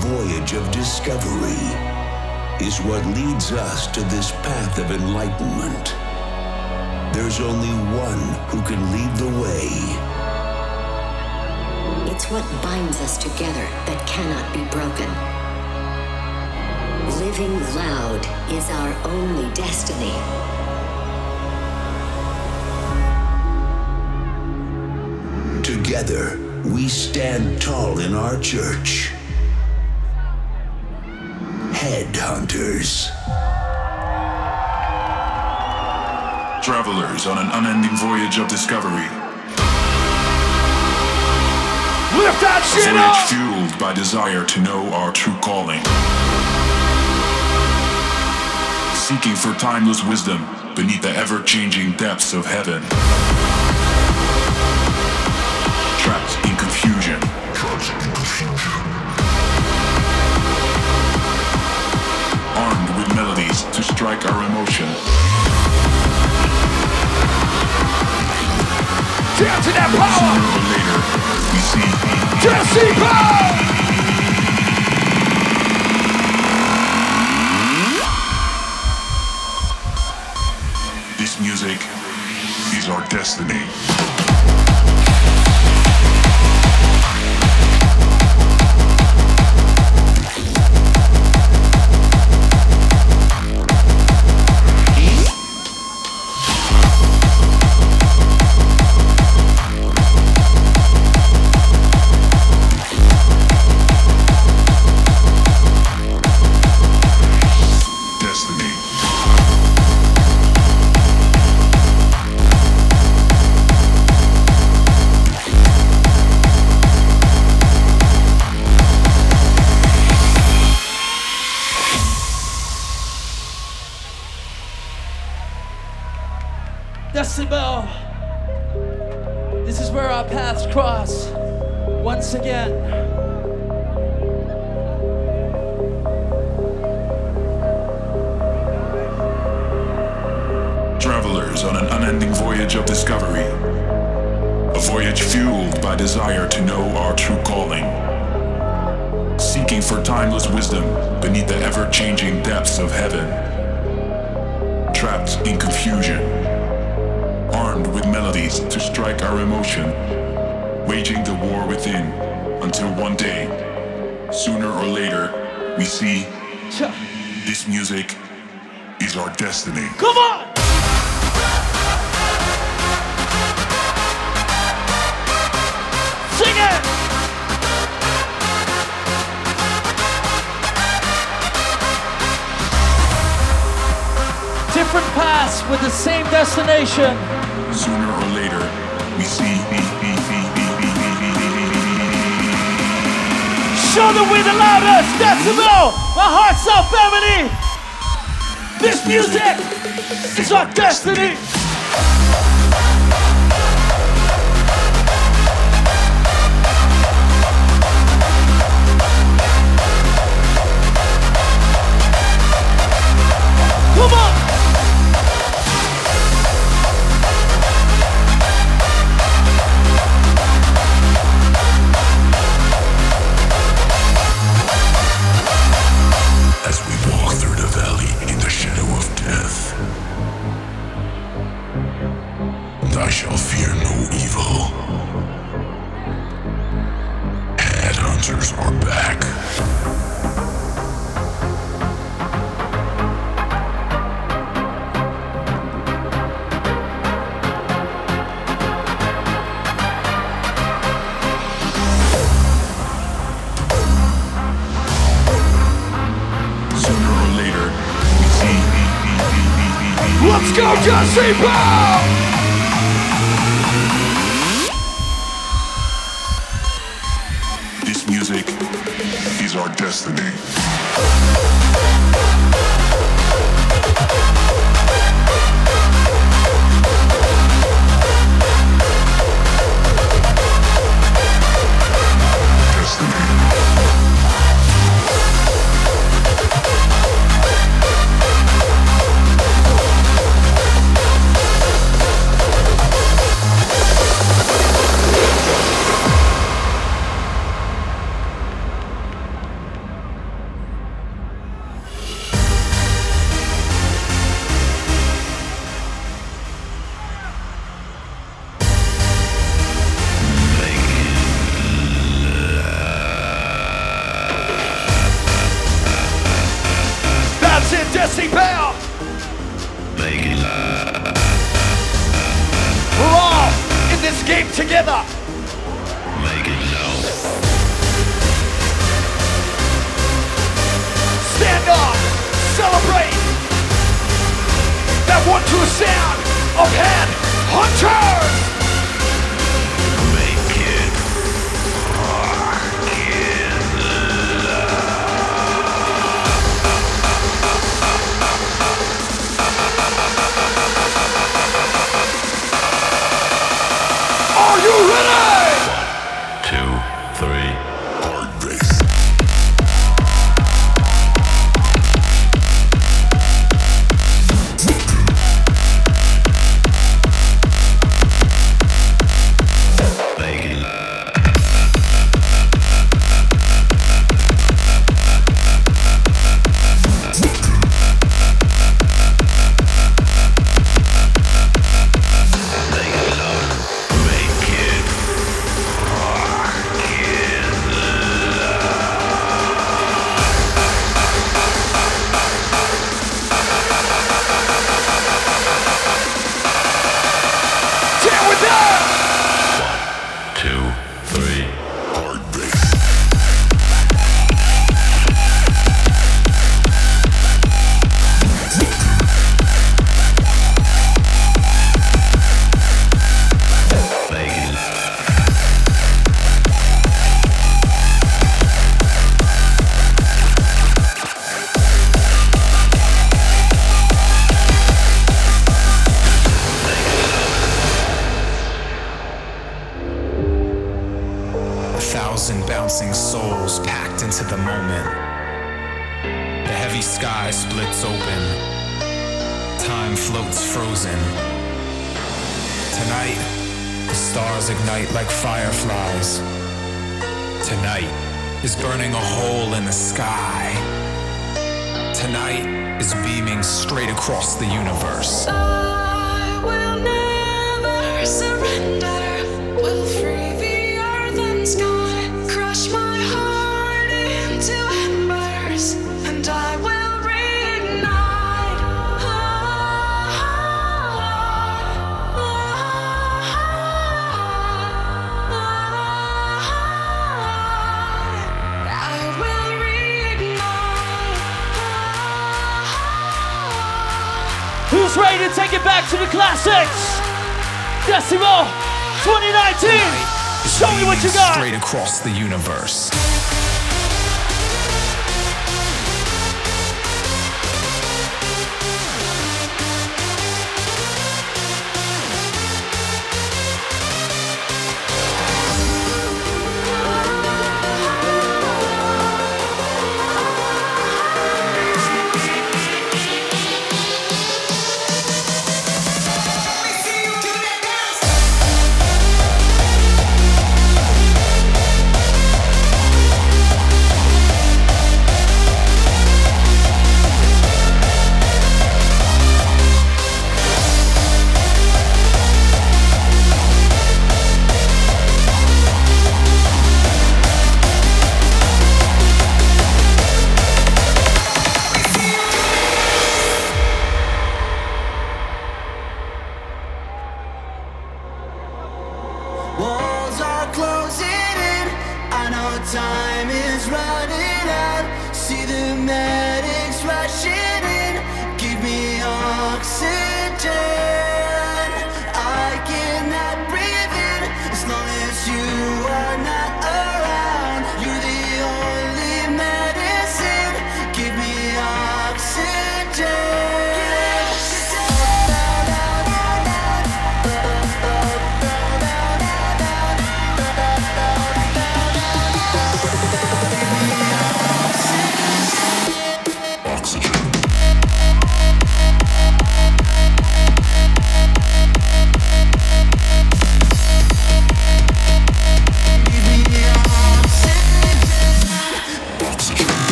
voyage of discovery is what leads us to this path of enlightenment. There's only one who can lead the way. It's what binds us together that cannot be broken. Living loud is our only destiny. Together, we stand tall in our church. Travelers on an unending voyage of discovery. Lift that A shit voyage up! fueled by desire to know our true calling. Seeking for timeless wisdom beneath the ever changing depths of heaven. Trapped in confusion. Armed with melodies to strike our emotion. In that power! Jesse Power! this music is our. Destiny. Paths with the same destination. Sooner or later, we see. Show them we the loudest decibel, my hardstyle family. This music is our destiny. Jesse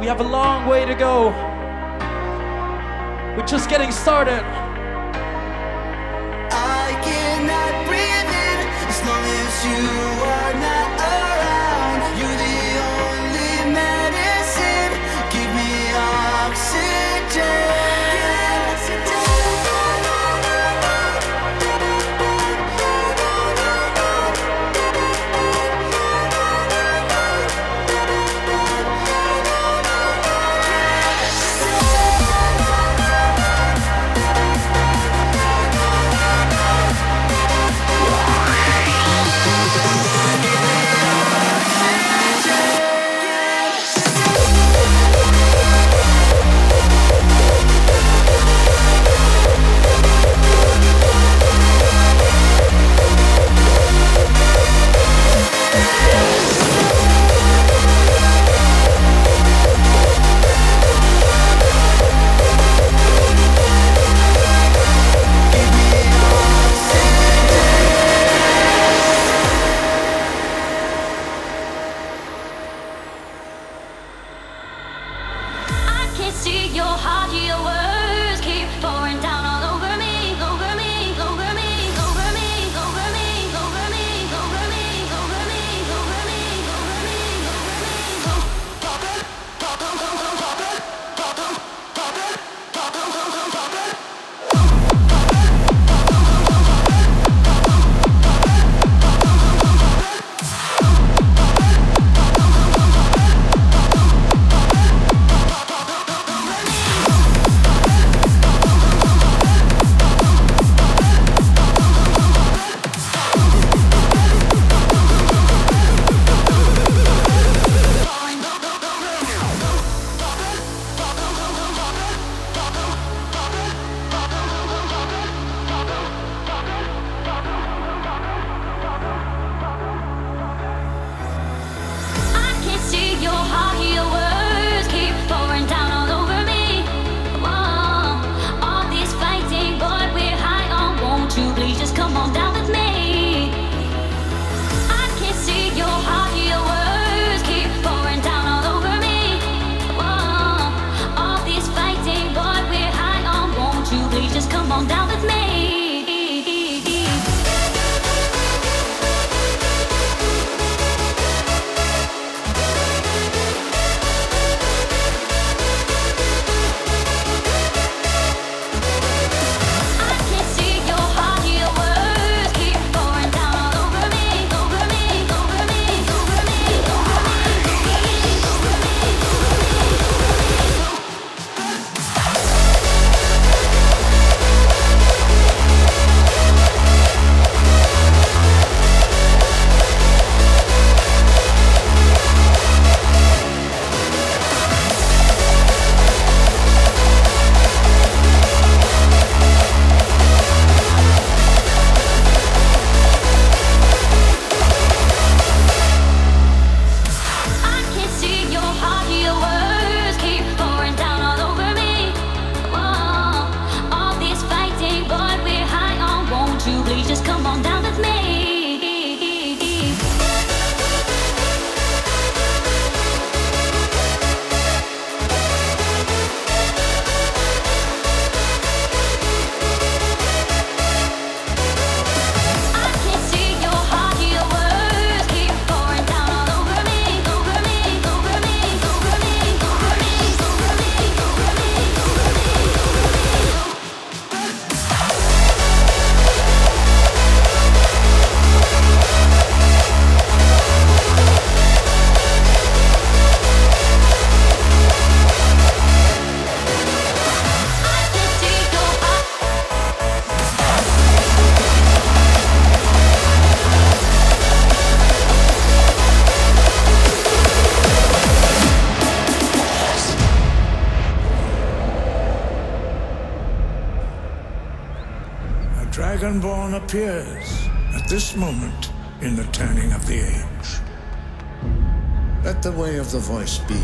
We have a long way to go. We're just getting started. I cannot breathe in as long as you are not. Moment in the turning of the age. Let the way of the voice be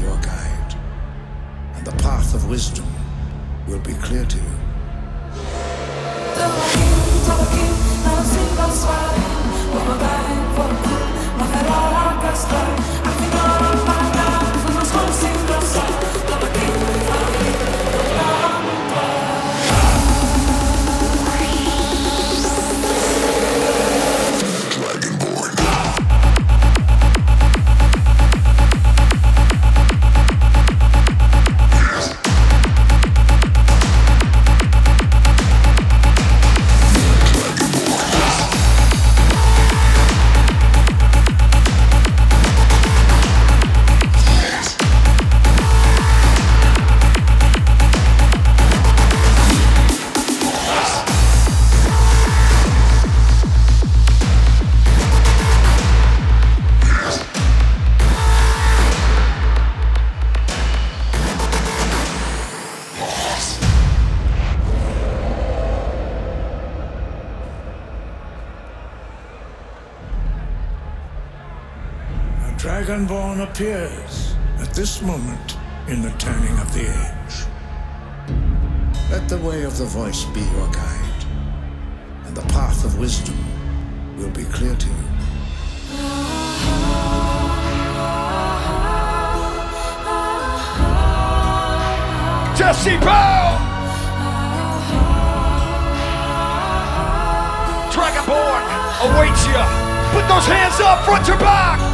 appears at this moment in the turning of the age. Let the way of the voice be your guide, and the path of wisdom will be clear to you. Decibel! Dragonborn awaits you. Put those hands up, front to back.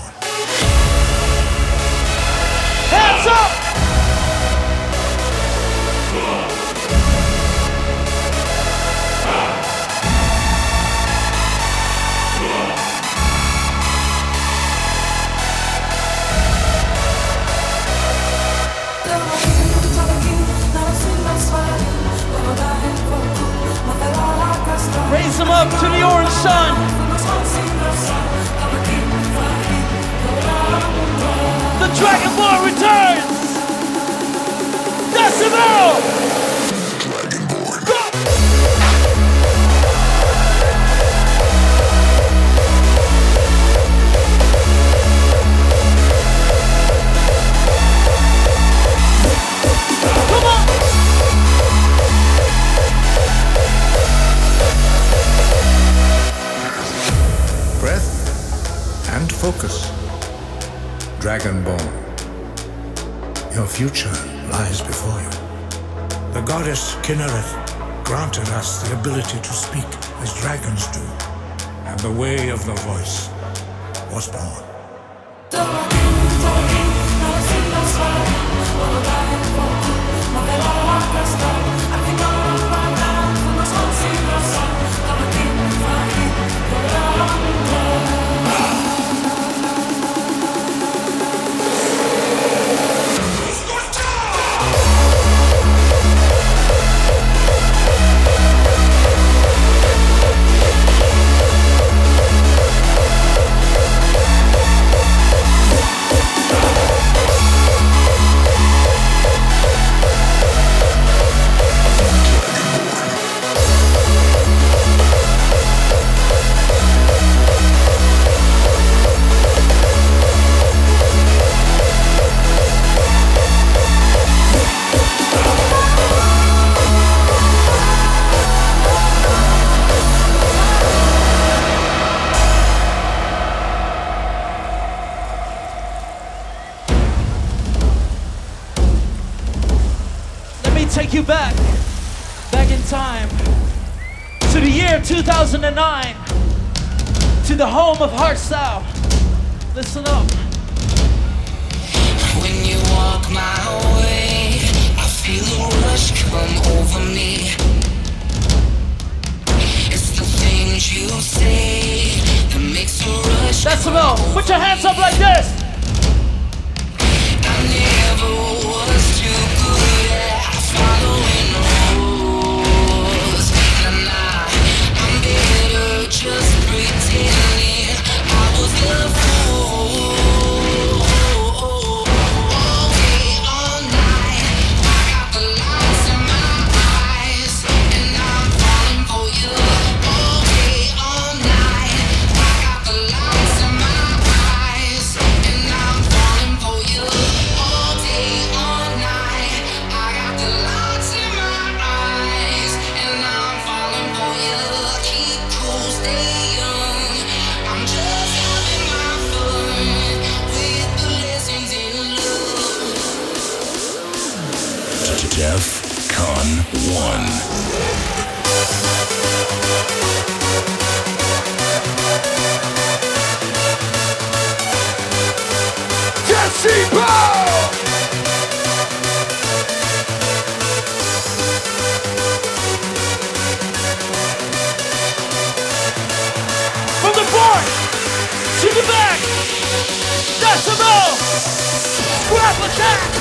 Raise them up to the orange sun. The Dragonborn returns. Decibel. Focus. Dragonborn. Your future lies before you. The goddess Kynareth granted us the ability to speak as dragons do, and the way of the voice was born. 2009 to the home of Hardstyle. Listen up. When you walk my way, I feel a rush come over me. It's the things you say that makes a rush. That's the. Put your hands up like this. just pretending I was loved. attack!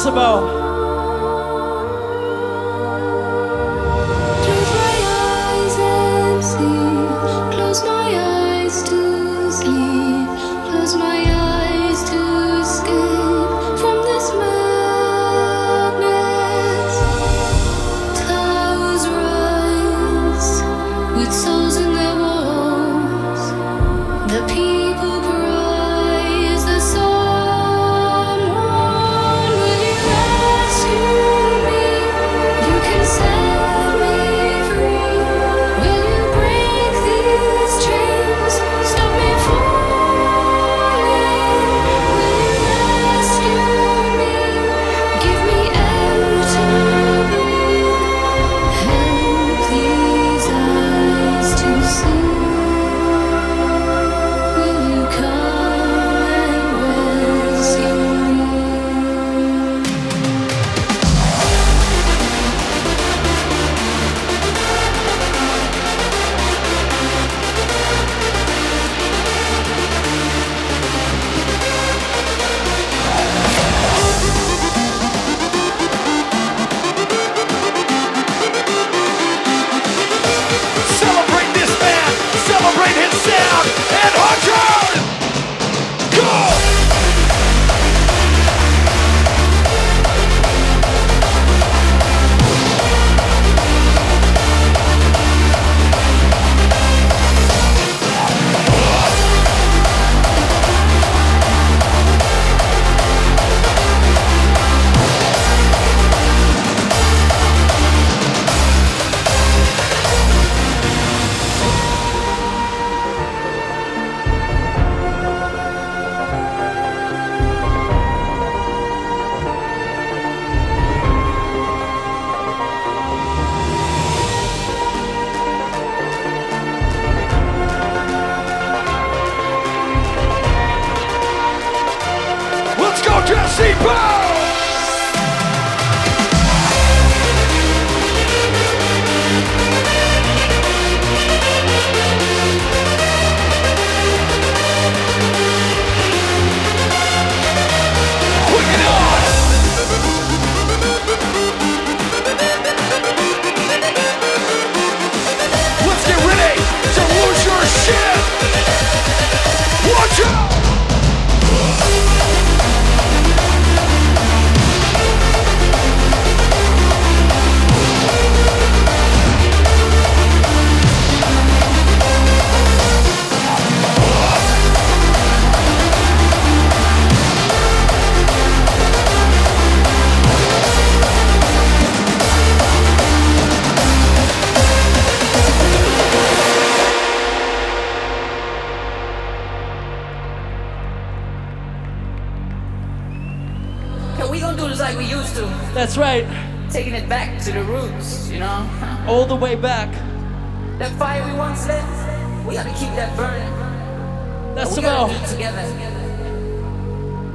Decibel. That's right. Taking it back to the roots, you know? All the way back. That fire we once lit, we gotta keep that burning. That's about. gotta do together.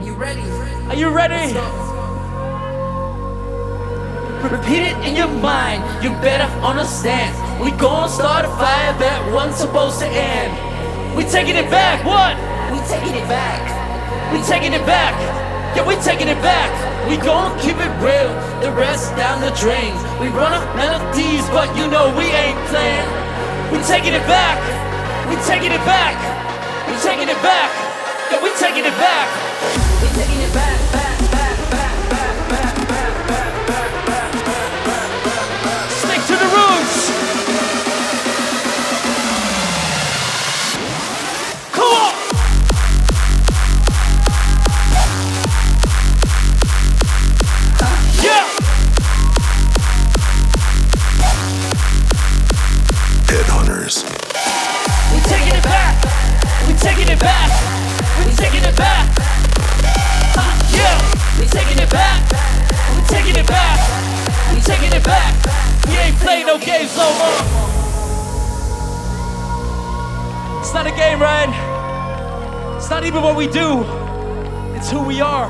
You ready? Are you ready? Repeat it in your mind, you better understand. We gon' start a fire that wasn't supposed to end. We taking it back, what? We taking it back. We taking it back. Yeah, we taking it back. We gon' keep it real, the rest down the drain. We run up melodies, but you know we ain't playing. We taking it back. We taking it back. We taking it back. Yeah. We taking it back, back. We ain't playing no games no more. It's not a game, right? It's not even what we do. It's who we are.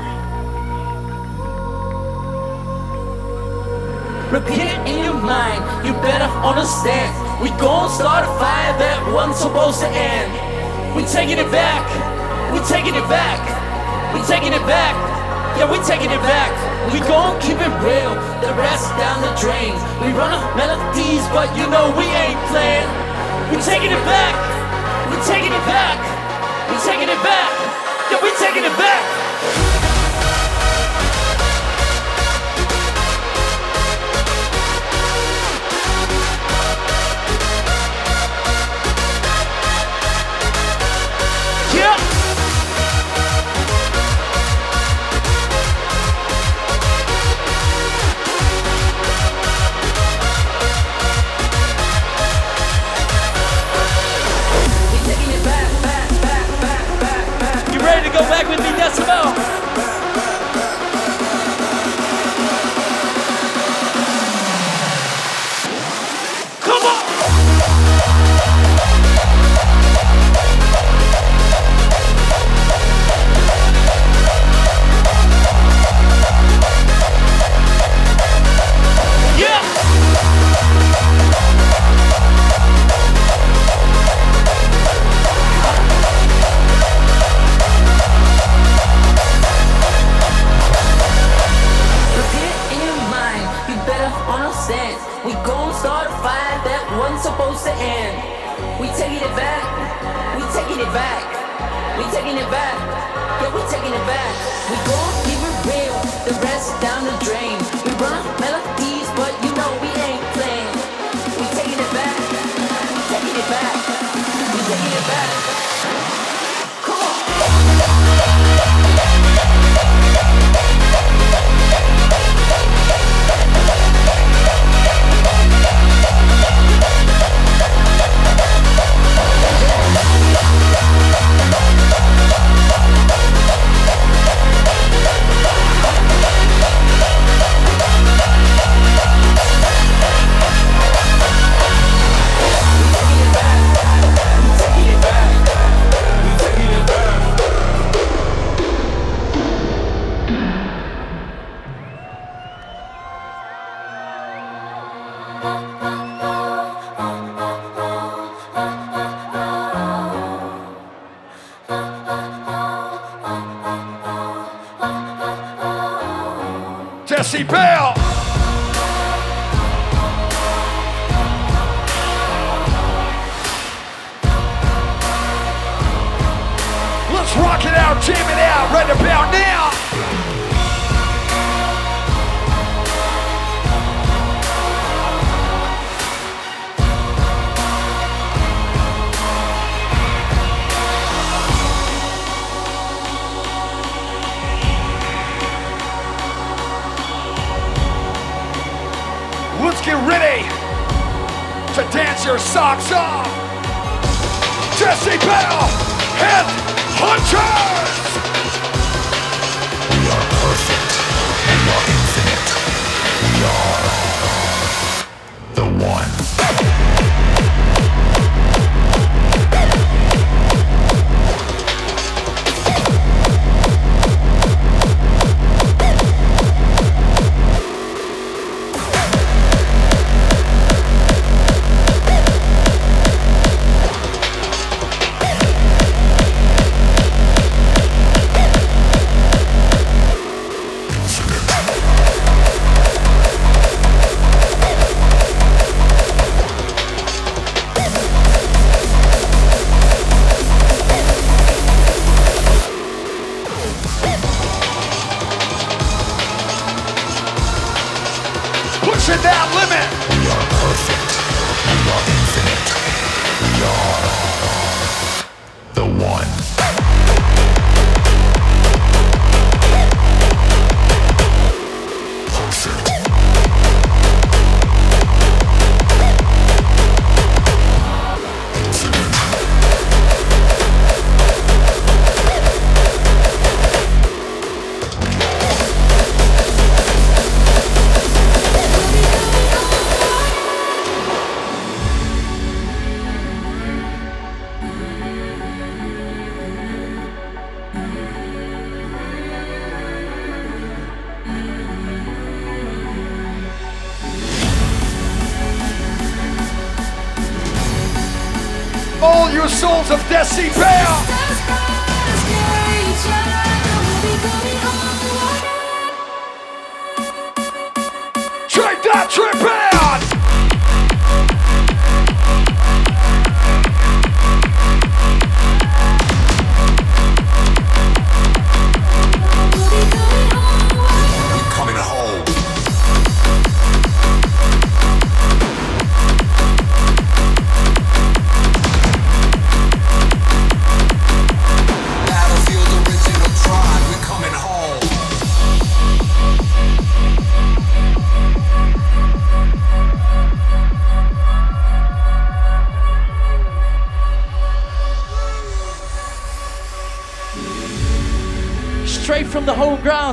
Repeat it in your mind, you better understand. We gon' start a fire that wasn't supposed to end. We taking it back. We taking it back. We taking it back. Yeah, we taking it back. We gon' keep it real, the rest down the drain. We run up melodies, but you know we ain't playing. We taking it back. We taking it back. We taking it back. Yeah, we taking it back. Go back with me, Decibel? It back, we taking it back, yeah, we taking it back. We gon' keep it real, the rest down the drain. We run melodies,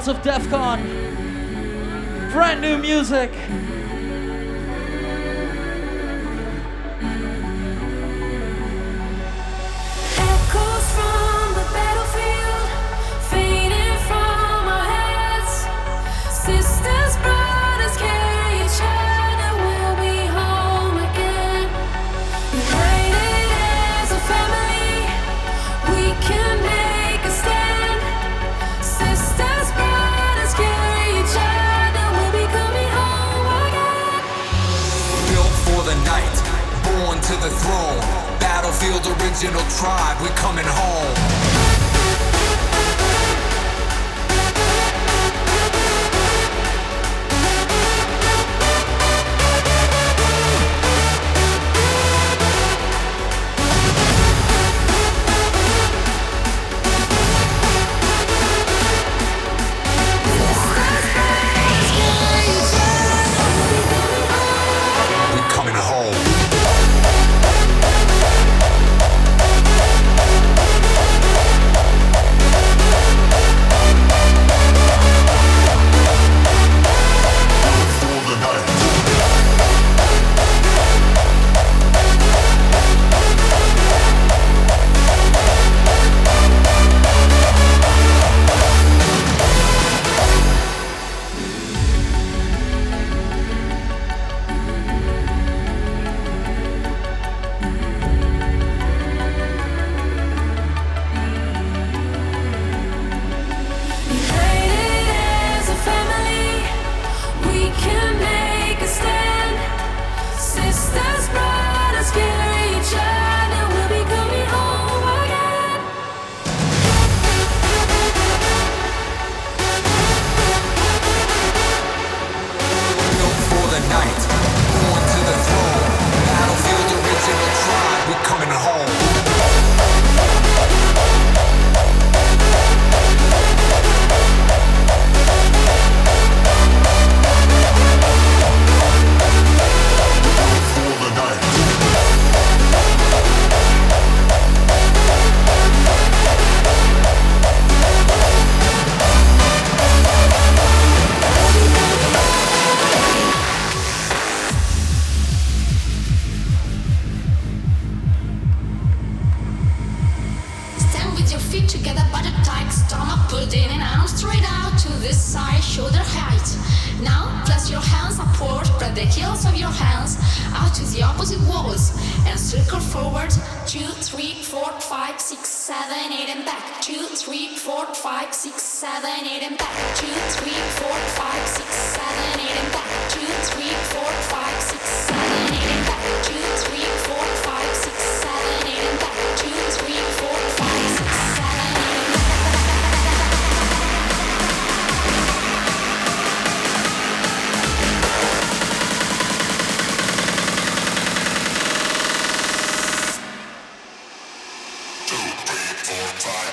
of DEF CON. Brand new music. Original tribe, we coming home.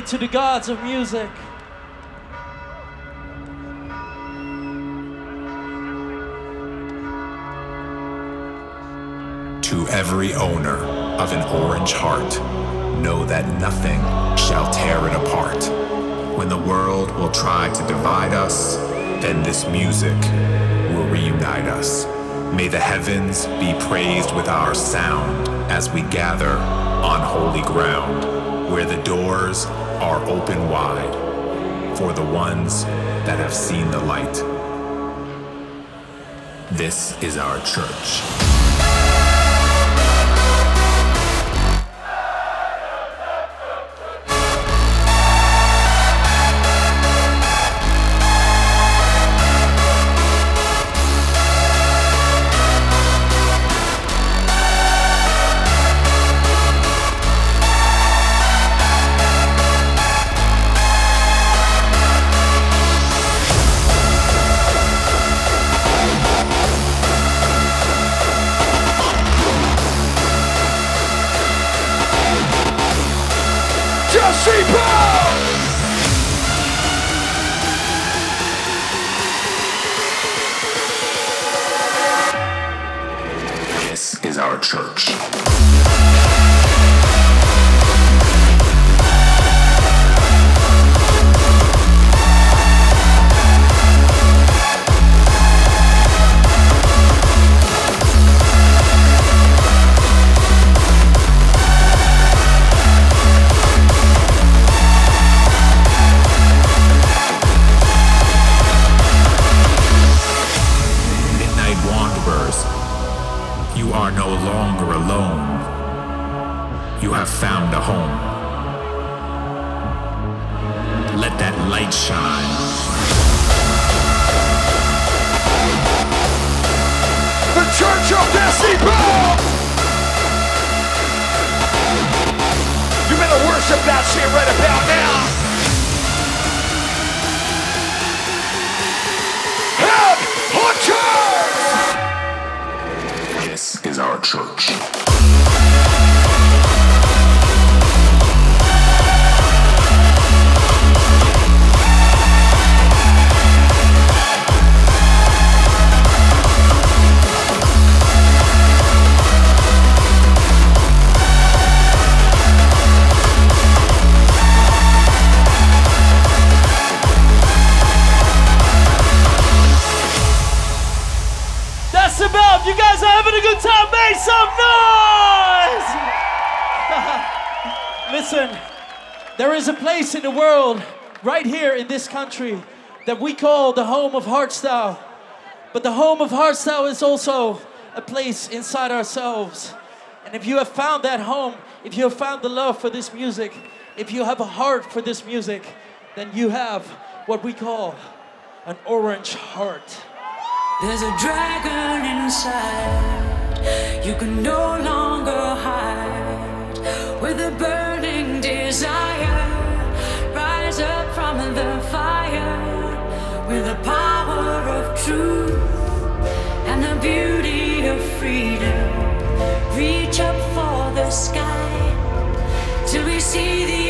to the gods of music. To every owner of an orange heart, know that nothing shall tear it apart. When the world will try to divide us, then this music will reunite us. May the heavens be praised with our sound as we gather on holy ground, where the doors are open wide for the ones that have seen the light. This is our church. You have found a home. Let that light shine. The Church of Boom! You better worship that shit right about now. Head Hunters! This is our church. About. You guys are having a good time. Make some noise! Listen, there is a place in the world, right here in this country, that we call the home of hardstyle. But the home of hardstyle is also a place inside ourselves. And if you have found that home, if you have found the love for this music, if you have a heart for this music, then you have what we call an orange heart. There's a dragon inside. You can no longer hide. With a burning desire, rise up from the fire. With the power of truth and the beauty of freedom. Reach up for the sky till we see the